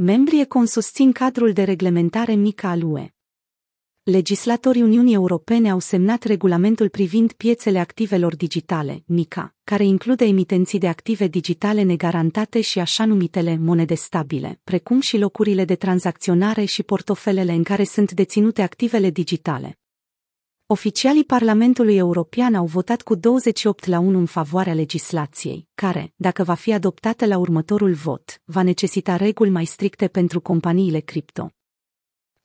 Membrii ECON susțin cadrul de reglementare mică al UE. Legislatorii Uniunii Europene au semnat regulamentul privind piețele activelor digitale, MICA, care include emitenții de active digitale negarantate și așa numitele monede stabile, precum și locurile de tranzacționare și portofelele în care sunt deținute activele digitale. Oficialii Parlamentului European au votat cu 28 la 1 în favoarea legislației, care, dacă va fi adoptată la următorul vot, va necesita reguli mai stricte pentru companiile cripto.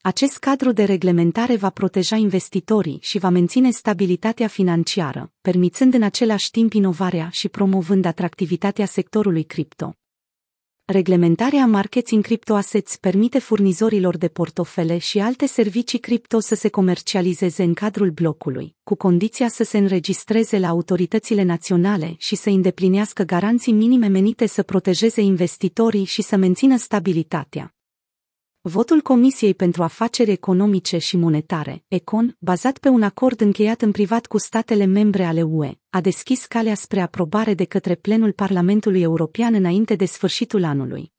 Acest cadru de reglementare va proteja investitorii și va menține stabilitatea financiară, permițând în același timp inovarea și promovând atractivitatea sectorului cripto. Reglementarea marketing în criptoassets permite furnizorilor de portofele și alte servicii cripto să se comercializeze în cadrul blocului, cu condiția să se înregistreze la autoritățile naționale și să îndeplinească garanții minime menite să protejeze investitorii și să mențină stabilitatea. Votul Comisiei pentru Afaceri Economice și Monetare, ECON, bazat pe un acord încheiat în privat cu statele membre ale UE, a deschis calea spre aprobare de către plenul Parlamentului European înainte de sfârșitul anului.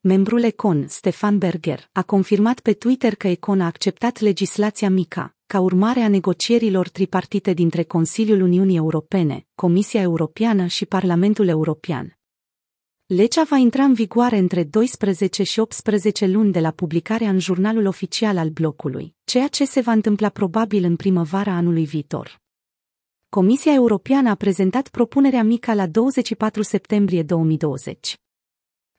Membrul ECON, Stefan Berger, a confirmat pe Twitter că ECON a acceptat legislația MICA, ca urmare a negocierilor tripartite dintre Consiliul Uniunii Europene, Comisia Europeană și Parlamentul European. Legea va intra în vigoare între 12 și 18 luni de la publicarea în jurnalul oficial al blocului, ceea ce se va întâmpla probabil în primăvara anului viitor. Comisia Europeană a prezentat propunerea mică la 24 septembrie 2020.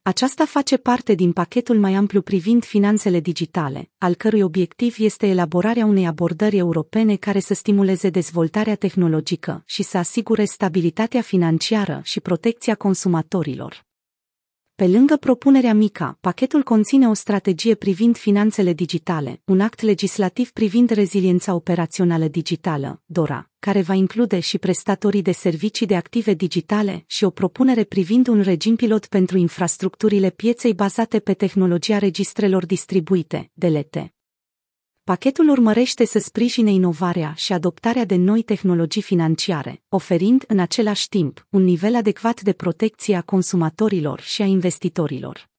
Aceasta face parte din pachetul mai amplu privind finanțele digitale, al cărui obiectiv este elaborarea unei abordări europene care să stimuleze dezvoltarea tehnologică și să asigure stabilitatea financiară și protecția consumatorilor. Pe lângă propunerea MICA, pachetul conține o strategie privind finanțele digitale, un act legislativ privind reziliența operațională digitală, DORA, care va include și prestatorii de servicii de active digitale și o propunere privind un regim pilot pentru infrastructurile pieței bazate pe tehnologia registrelor distribuite, DLT. Pachetul urmărește să sprijine inovarea și adoptarea de noi tehnologii financiare, oferind în același timp un nivel adecvat de protecție a consumatorilor și a investitorilor.